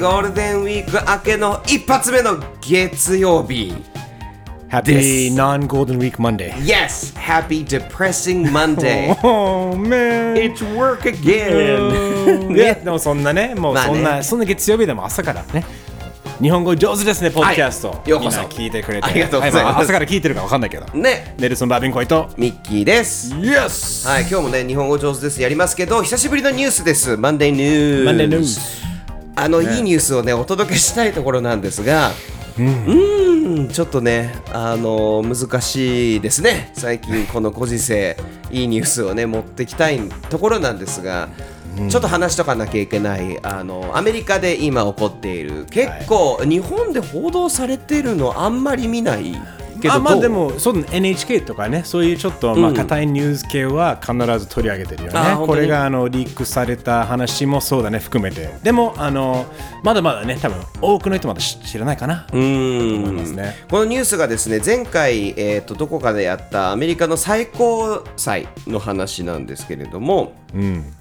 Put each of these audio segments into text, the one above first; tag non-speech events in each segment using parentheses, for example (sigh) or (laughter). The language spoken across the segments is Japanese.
ゴールデンウィーク明けの一発目の月曜日 Happy non-Golden Week Monday. Yes! Happy depressing Monday (laughs) Oh man. It's work again! いや (laughs) でもそんなね、もうまあねそんな、そんな月曜日でも朝からね。日本語上手ですね、ポッドキャスト。はいようこそみんな聞いてくれて。ありがとうございますは朝から聞いてるかわかんないけど。ねネルソン・バービンコイと。ミッキーです。Yes! はい、今日もね、日本語上手ですやりますけど、久しぶりのニュースです。マンデーニュース。Monday News あの、いいニュースをね、お届けしたいところなんですが、うーん、ちょっとね、あの難しいですね。最近、このご時世、いいニュースをね、持ってきたいところなんですが、ちょっと話しとかなきゃいけないあのアメリカで今起こっている結構、日本で報道されてるのあんまり見ないけどあまあでもそう NHK とかねそういうちょっとまあ硬いニュース系は必ず取り上げてるよね、あ本当に。これがあのリークされた話もそうだね含めて。でもあのまだまだね多分多くの人まだ知知らないかな。うーん。思いますね。このニュースがですね前回、えー、とどこかでやったアメリカの最高裁の話なんですけれども、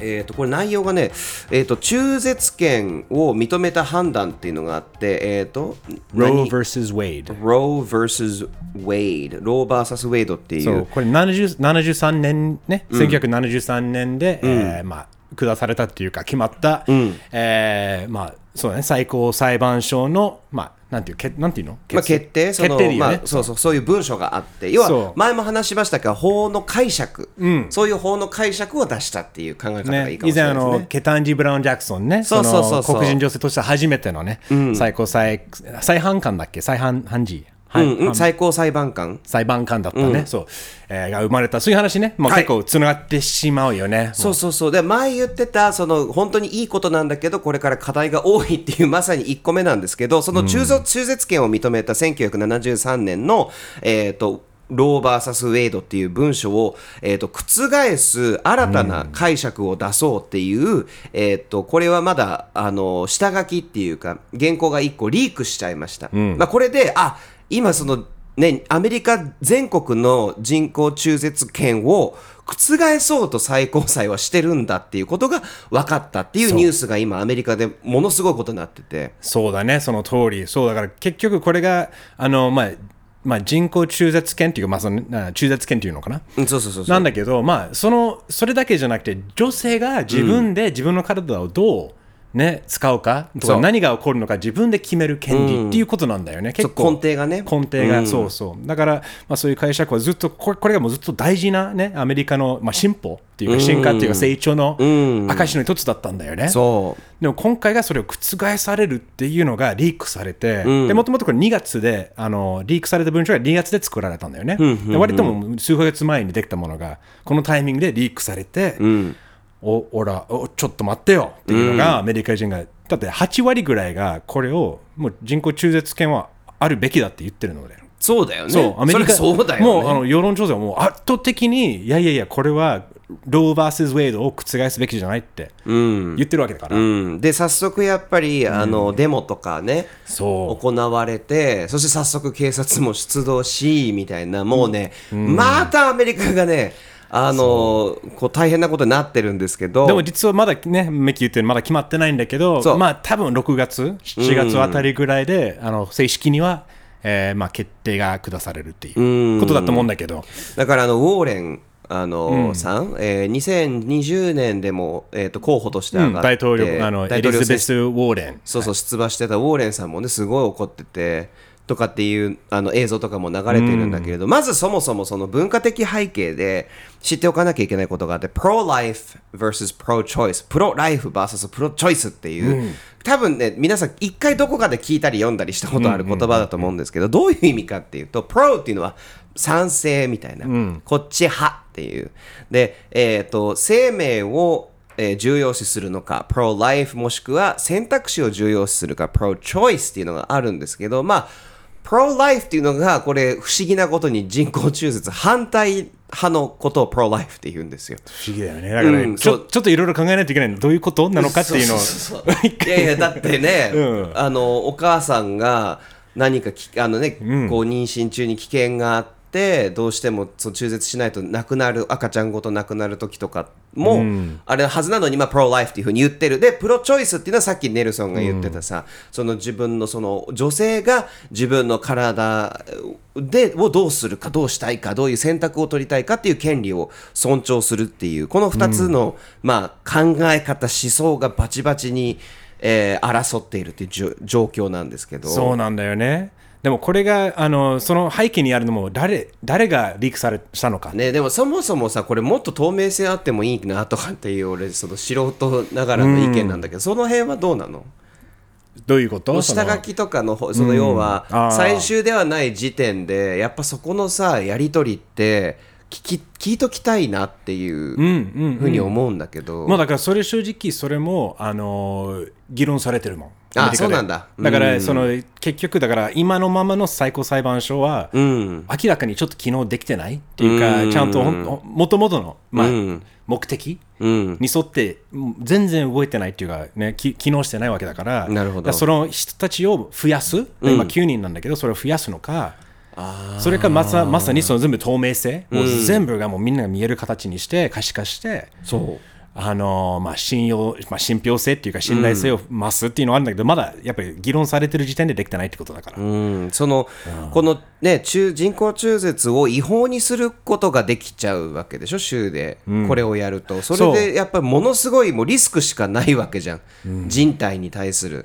えー、とこれ内容がね、えー、と中絶権を認めた判断っていうのがあって、えー、と Roe vs. Wade Roe vs. Wade ロー vs. Wade っていう。そうこれ70 73年ね、1973年で、えーまあ下されたっていうか決まった、えーまあそうだね。最高裁判所のまあなんていうけなんていうの？まあ、決定そのね、まあ、そうそうそう。いう文書があって。要は前も話しましたが法の解釈、そういう法の解釈を出したっていう考え方がいいね、かも以前あしれないですね。のケタンジ・ブラウン・ジャクソンね。そうそうそう黒人女性として初めてのね、最高裁裁判官だっけ？裁判判事、はい。うんうん、最高裁判官。裁判官だったね、そう、えーが生まれたそういう話ね、まあ、はい。結構つながってしまうよね、そうそうそう。で前言ってたその本当にいいことなんだけどこれから課題が多いっていうまさに1個目なんですけどその中絶,、中絶権を認めた1973年の、えー、とローバーサス・ウェイドっていう文書を、えー、と覆す新たな解釈を出そうっていう、えー、とこれはまだあの下書きっていうか原稿が1個リークしちゃいました、まあ、これであ今そのね、アメリカ全国の人工中絶権を覆そうと最高裁はしてるんだっていうことが分かったっていうニュースが今アメリカでものすごいことになっててそうだね、その通り。そうだから結局これが、あの、まあ、まあ、人工中絶権っていうか、まあその、な中絶権っていうのかな？そうそうそうなんだけど、まあ、その、それだけじゃなくて、女性が自分で自分の体をどう、ね、使うか？とか何が起こるのか自分で決める権利っていうことなんだよね、結構。そう根底がね。根底が、そうそう。だから、まあ、そういう解釈はずっとこれこれがもうずっと大事な、ね、アメリカの、まあ、進歩っていうか進化っていうか成長の証の一つだったんだよね、そう。でも今回がそれを覆されるっていうのがリークされて、でもともとこれ2月であのリークされた文章が2月で作られたんだよね、で割ともう数ヶ月前にできたものがこのタイミングでリークされて、おおらおちょっと待ってよ。っていうのがアメリカ人が、だって8割ぐらいがこれをもう人工中絶権はあるべきだって言ってるので。そうだよね。そう、アメリカ、そうだよね。もうあの世論調査はもう圧倒的に、いやいやいや、これはローバース・ウェイドを覆すべきじゃないって言ってるわけだから。うん、で早速やっぱりあの、デモとかねそう。行われてそして早速警察も出動しみたいなもうね、またアメリカがねあのこう大変なことになってるんですけど。でも実はまだね、メキ言ってるまだ決まってないんだけどまあ多分6月、7月あたりぐらいで、あの正式には、えーまあ、決定が下されるっていうことだと思うんだけど、だからあのウォーレンあの、さん、えー、2020年でも、えー、と候補として上がって、大統領、あのエリ大統領選ザベス・ウォーレン。そうそう出馬してたウォーレンさんもねすごい怒っててとかっていうあの映像とかも流れているんだけれど、まずそもそもその文化的背景で知っておかなきゃいけないことがあって pro-life versus pro-choice プロライフ versus プロチョイスっていう、多分ね皆さん一回どこかで聞いたり読んだりしたことある言葉だと思うんですけど、どういう意味かっていうと pro っていうのは賛成みたいな、こっち派っていう。で、えー、と生命をえー重要視するのか、pro-life もしくは選択肢を重要視するか、pro-choice っていうのがあるんですけど、まあ、pro-life っていうのが、これ不思議なことに人工中絶反対派のことを pro-life って言うんですよ。不思議だよね。だから、うんちょっといろいろ考えないといけないの。どういうことなのかっていうのを。いやいや、だってね、うんあの、お母さんが何かき、あのね、こう妊娠中に危険があって、ってどうしてもその中絶しないと亡くなる赤ちゃんごと亡くなる時とかも、あれはずなのに今プロライフっていうふうに言ってる。でプロチョイスっていうのはさっきネルソンが言ってたさ、その自分のその女性が自分の体でをどうするかどうしたいかどういう選択を取りたいかっていう権利を尊重するっていうこの2つの、まあ、考え方思想がバチバチに、えー争っているっていう状況なんですけど。そうなんだよね。でもこれがあのその背景にあるのも誰誰がリークされしたのか。ね、でもそもそもさこれもっと透明性あってもいいなとかっていう俺その素人ながらの意見なんだけど、その辺はどうなの？どういうこと？下書きとかのほその要は最終ではない時点でやっぱそこのさやり取りって聞き聞いときたいなっていうふうに思うんだけど、もうだからそれ正直それもあの議論されてるもん。あそうなんだ。だからその結局だから今のままの最高裁判所は、うん。明らかにちょっと機能できてないっていうか、ちゃんともともとの、まあ目的うん。に沿ってうん全然動いてないっていうか、ね、き機能してないわけだからなるほど。だからその人たちを増やす、今9人なんだけどそれを増やすのかそれかまさまさにその全部透明性、もう全部がもうみんなが見える形にして可視化してそう。あのまあ、信用、まあ、信憑性っていうか信頼性を増すっていうのはあるんだけど、まだやっぱり議論されてる時点でできてないってことだから、うん、その、このね中人工中絶を違法にすることができちゃうわけでしょ？州で、これをやると。それでやっぱりものすごいもうリスクしかないわけじゃん、人体に対する、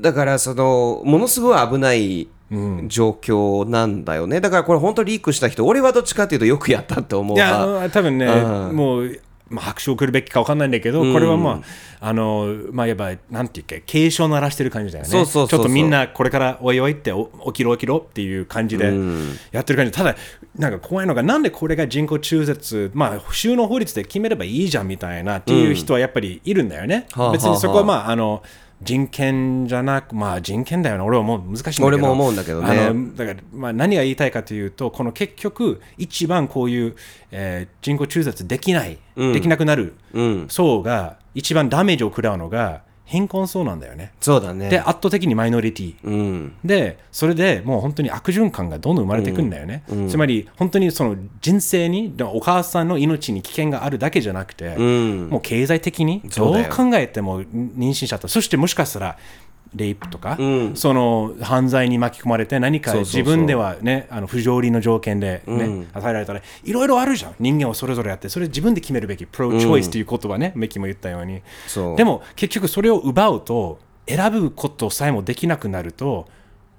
だからそのものすごい危ない状況なんだよね。だからこれ本当リークした人俺はどっちかっていうとよくやったって思う。いがや、多分ね、もう、まあ、拍手を送るべきか分かんないんだけど、これはまあ、あの、まあ、やっぱ、なんていうか、警鐘を鳴らしてる感じだよね。そうそうちょっとみんな、これからおいおいって、お起きろ起きろっていう感じでやってる感じ。ただ、なんか怖いのが、なんでこれが人工中絶、まあ、州の法律で決めればいいじゃんみたいなっていう人はやっぱりいるんだよね。別にそこはまあ、あの、人権じゃなく、まあ人権だよね、俺はもう難しいんだけど。俺も思うんだけどね。あのだから、まあ、何が言いたいかというと、この結局、一番こういう、えー人工中絶できない、できなくなる層が、一番ダメージを食らうのが、貧困層なんだよね。そうだねで、圧倒的にマイノリティ。うんで、それでもう本当に悪循環がどんどん生まれていくんだよね。つまり、本当にその人生に、お母さんの命に危険があるだけじゃなくて、んもう経済的にどう考えても妊娠しちゃった。そしてもしかしたら、レイプとか、その犯罪に巻き込まれて何か自分ではねあの不条理の条件で、ね与えられたらいろいろあるじゃん。人間はそれぞれやってそれ自分で決めるべきプロチョイスという言葉ね、メキも言ったように。でも結局それを奪うと選ぶことさえもできなくなると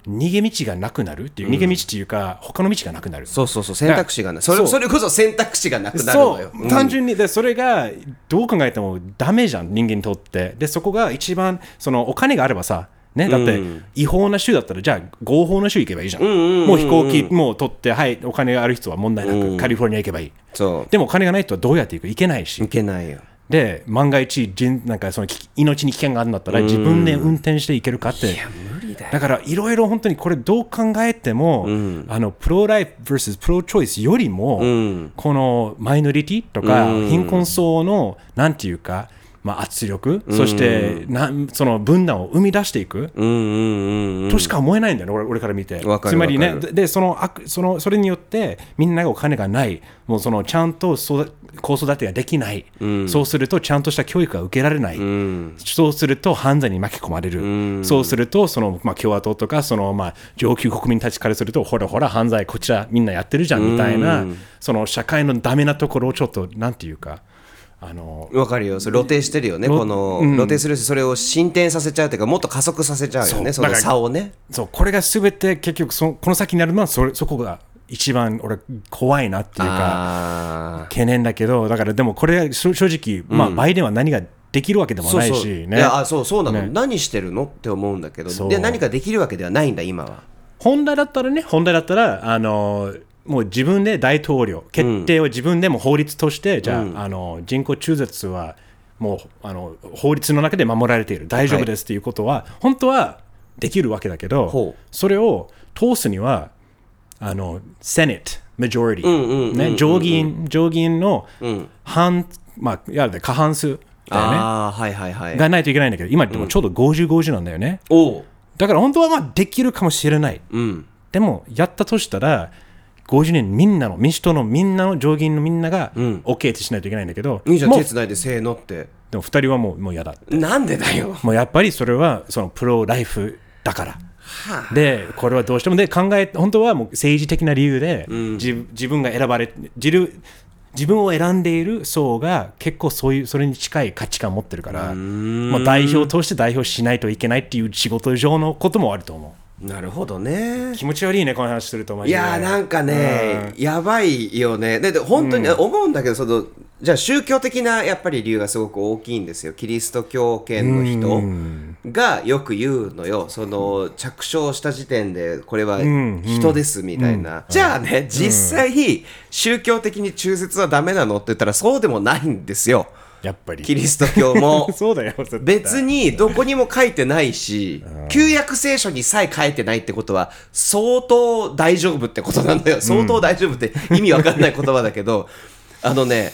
逃げ道がなくなるっていう、逃げ道っていうか他の道がなくなる。そうそうそう選択肢がないそれそうそれこそ選択肢がなくなるそうのよ、うん。単純に。でそれがどう考えてもダメじゃん人間にとって。でそこが一番そのお金があればさね、だって違法な州だったらじゃあ合法な州行けばいいじゃん,、もう飛行機もう取ってはいお金がある人は問題なく、カリフォルニア行けばいい。そう。でもお金がない人はどうやって行く？行けないし。いけないよ。で万が一人なんかそのき命に危険があるんだったら自分で運転して行けるかってだからいろいろ本当にこれどう考えても、あのプロライフ vs プロチョイスよりも、このマイノリティとか貧困層のなんていうか、まあ、圧力、そしてなんその分断を生み出していく、うんうんうんうん。としか思えないんだよね、俺俺から見て。つまりね、ででその悪そのそれによってみんながお金がない、もうそのちゃんと育子育てができない、そうするとちゃんとした教育が受けられない、そうすると犯罪に巻き込まれる、そうするとその、まあ、共和党とかその、まあ、上級国民たちからすると、ほらほら、犯罪、こちらみんなやってるじゃんみたいな、その社会のダメなところをちょっと、なんていうか。あのわかるよ。それ露呈してるよね。この、露呈するしそれを進展させちゃうというかもっと加速させちゃうよね。その差をね。そうこれがすべて結局そこの先になるのはそれそこが一番俺怖いなっていうかあ懸念だけどだからでもこれ正正直、まあ、バイデンは何ができるわけでもないしね。やあそうそうなの、ね。何してるのって思うんだけど。で何かできるわけではないんだ今は。本来だったらね本来だったらあのもう自分で大統領決定を自分でも法律として、じゃあ,、あの人工中絶はもうあの法律の中で守られている。大丈夫ですっていうことは、本当はできるわけだけどそれを通すにはあの Senate majority、ね、上議員上議員の半、まあ、いわゆる過半数だよね。ああはいはいはい。がないといけないんだけど今でもちょうど50、50なんだよね。おう。だから本当はまあできるかもしれない。うん。でもやったとしたら50年みんなの民主党のみんなの上議員のみんなが OK ってしないといけないんだけど、いいじゃん手伝いでせーのって。でも2人はもうもう嫌だなんでだよ。もうやっぱりそれはそのプロライフだから。でこれはどうしてもで考え本当はもう政治的な理由で、自自分が選ばれ自分自分を選んでいる層が結構そういうそれに近い価値観を持ってるからもう代表として代表しないといけないっていう仕事上のこともあると思なるほどね。う気持ち悪いねこの話するとマジで。いやーなんかね、やばいよね。でで本当に思うんだけど、そのじゃあ宗教的なやっぱり理由がすごく大きいんですよ。キリスト教圏の人がよく言うのよ。その着床した時点でこれは人ですみたいな、じゃあね実際、宗教的に中絶はダメなのって言ったらそうでもないんですよやっぱり。キリスト教も。(laughs) そうだよ別にどこにも書いてないし、旧約聖書にさえ書いてないってことは、相当大丈夫ってことなんだよ。相当大丈夫って意味わかんない言葉だけど、(laughs) あのね、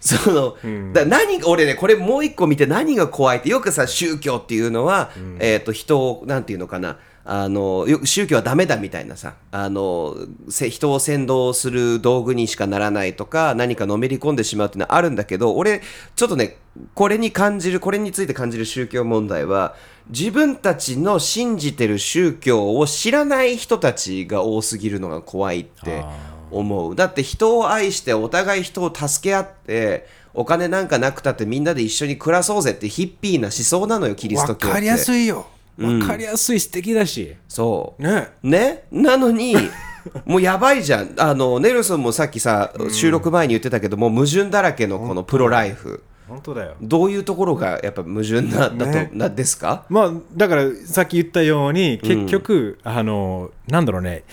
その、だ何が俺ね、これもう一個見て何が怖いって、よくさ、宗教っていうのは、えっ、と、人を、なんていうのかな、あのよく宗教はダメだみたいなさ。あのせ人を先導する道具にしかならないとか何かのめり込んでしまうっていうのはあるんだけど俺ちょっとねこれに感じるこれについて感じる宗教問題は自分たちの信じてる宗教を知らない人たちが多すぎるのが怖いって思う。だって人を愛してお互い人を助け合ってお金なんかなくたってみんなで一緒に暮らそうぜってヒッピーな思想なのよキリスト教って。わかりやすいよわかりやすい素敵だし。そう。ね。ね。なのに (laughs) もうやばいじゃん。あのネルソンもさっきさ収録前に言ってたけどもう矛盾だらけのこのプロライフ。本当だよ。どういうところがやっぱ矛盾なだと、ね。なですか？まあだからさっき言ったように結局、あのなんだろうね。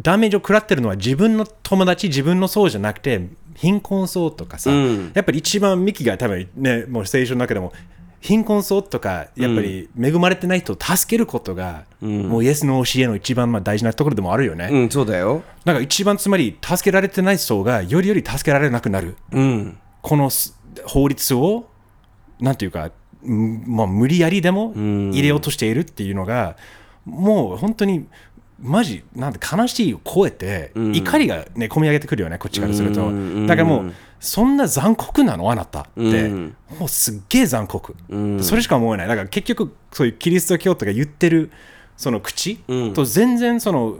ダメージを食らってるのは自分の友達自分の層じゃなくて貧困層とかさ、うん。やっぱり一番ミキが多分ねもう聖書の中でも貧困層とかやっぱり恵まれてない人を助けることが、もうイエスの教えの一番まあ大事なところでもあるよね、うんそうだよ。なんか一番つまり助けられてない層がよりより助けられなくなる。うん。このす法律をなんていうか、うんまあ、無理やりでも入れようとしているっていうのが、もう本当にマジなんて悲しいを超えて、怒りがね込み上げてくるよねこっちからすると、だからもうそんな残酷なのあなたって、うん。もうすっげえ残酷、それしか思えない。だから結局そういうキリスト教徒が言ってるその口と全然その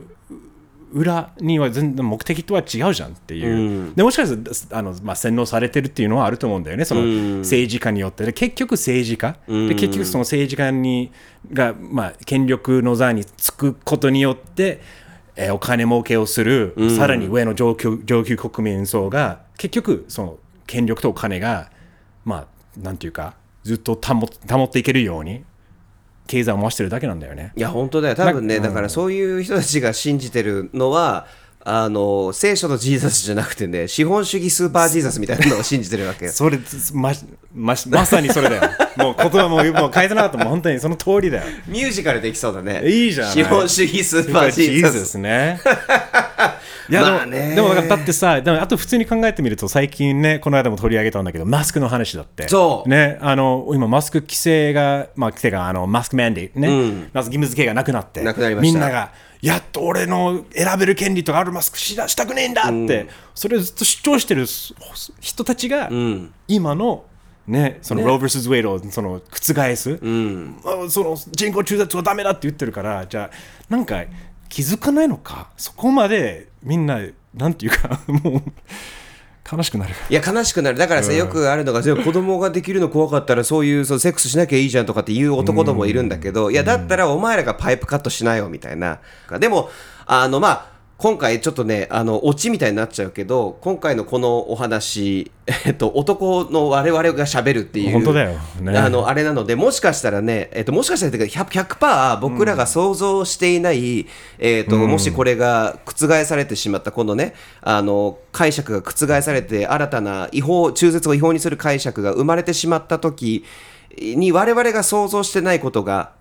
裏には全然目的とは違うじゃんっていう、でもしかしたらあの、まあ、洗脳されてるっていうのはあると思うんだよね。その政治家によってで結局政治家、で結局その政治家にが、まあ、権力の座につくことによって、えーお金儲けをする、さらに上の上級上級国民層が結局その権力とお金がまあなんていうかずっと保保っていけるように経済を回してるだけなんだよね。いや本当だよ多分ねだからそういう人たちが信じてるのはあの聖書のジーザスじゃなくてね資本主義スーパージーザスみたいなのを信じてるわけよ (laughs) それまままさにそれだよ。(laughs) もう言葉ももう変えてなかったもう本当にその通りだよ。ミュージカルできそうだねいいじゃない資本主義スーパージーザスですね。(laughs) いやでも,、まあね。でもだってさでもあと普通に考えてみると最近ねこの間も取り上げたんだけどマスクの話だって。そう。ねあの今マスク規制がまあ規制があのマスクマンデーね、マスク義務付けがなくなってなくなりました。みんながやっと俺の選べる権利とかあるマスクしだしたくねえんだって、それをずっと主張してる人たちが、今のね、そのロー vs ウェイドをその覆す、あその人工中絶はダメだって言ってるからじゃあなんか気づかないのか？そこまでみんななんていうか (laughs) もう悲しくなる。いや悲しくなる。だからさ、よくあるのがじゃあ子供ができるの怖かったらそういうそうセックスしなきゃいいじゃんとかっていう男どもいるんだけど、いやだったらお前らがパイプカットしなよみたいな。でもあのまあ今回ちょっとねあのオチみたいになっちゃうけど今回のこのお話、えっと、男の我々がしゃべるっていう本当だよ。ね。あのあれなのでもしかしたらね、えっと、もしかしたらっていうか 100%, 100僕らが想像していない、えっともしこれが覆されてしまったこのねあの解釈が覆されて新たな違法中絶を違法にする解釈が生まれてしまった時に我々が想像してないことが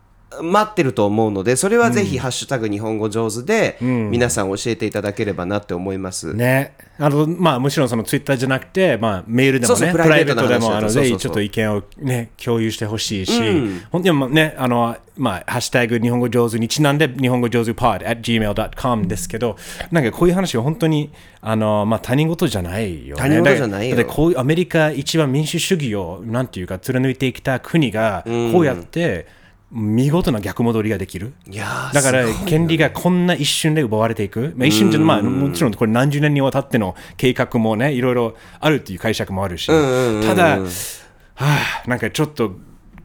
待ってると思うのでそれはぜひ「ハッシュタグ日本語上手」で皆さん教えていただければなって思います。ね。あの、まあ、もちろんそのツイッターじゃなくて、まあ、メールでもね、そうそうププライベートでも、あの、ぜひちょっと意見をね、共有してほしいし、本当にね、あの、まあ、ハッシュタグ日本語上手にちなんで、日本語上手 pod at gmail.com ですけど、なんかこういう話は本当に、あの、まあ、他人事じゃないよね。他人事じゃないよだってこういうアメリカ一番民主主義を、なんていうか、貫いてきた国が、こうやって、見事な逆戻りができる。いやーだから権利がこんな一瞬で奪われていく、まあ、一瞬じゃ、まあ、もちろんこれ何十年にわたっての計画もねいろいろあるっていう解釈もあるし、ただ、はあ、なんかちょっと、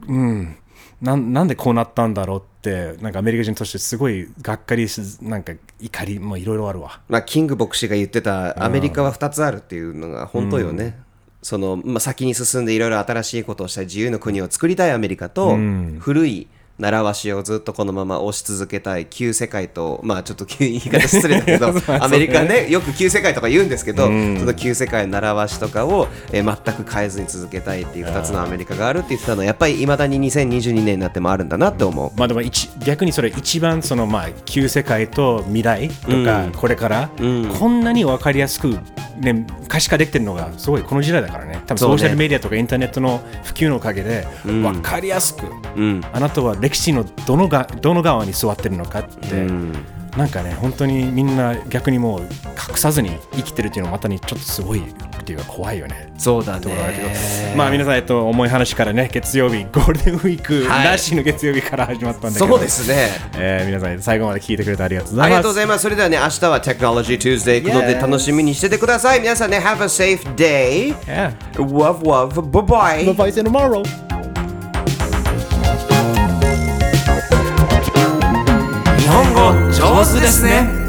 うん、なんなんでこうなったんだろうってなんかアメリカ人としてすごいがっかりしなんか怒りもいろいろあるわ。まあ、キング牧師が言ってたアメリカは2つあるっていうのが本当よね。そのまあ、先に進んでいろいろ新しいことをしたい自由の国を作りたいアメリカと、古い習わしをずっとこのまま押し続けたい旧世界とまあちょっと旧言い方失礼だけど (laughs) アメリカねよく旧世界とか言うんですけど、その旧世界の習わしとかを、えー全く変えずに続けたいっていう2つのアメリカがあるって言ってたのはやっぱりいまだに2022年になってもあるんだなって思う。まあでも一逆にそれ一番そのまあ旧世界と未来とかこれからこんなに分かりやすくね可視化できてるのがすごいこの時代だからね。多分ソーシャルメディアとかインターネットの普及のおかげで分かりやすく。あなたは歴史のどのがどの側に座ってるのかってなんかね本当にみんな逆にもう隠さずに生きてるっていうのはまたにちょっとすごいっていうか怖いよね。そうだところだけどまあ皆さん、えっと、重い話からね月曜日ゴールデンウィークはいなしの月曜日から始まったんだけど、そうですね。えー皆さん最後まで聞いてくれてありがとうございます。ありがとうございます。それではね、明日は Technology Tuesday 行くので Yes 楽しみにしててください。皆さんね、Have a safe day. Yeah. Woof woof. Bye bye. Bye bye tomorrow. 上手ですね。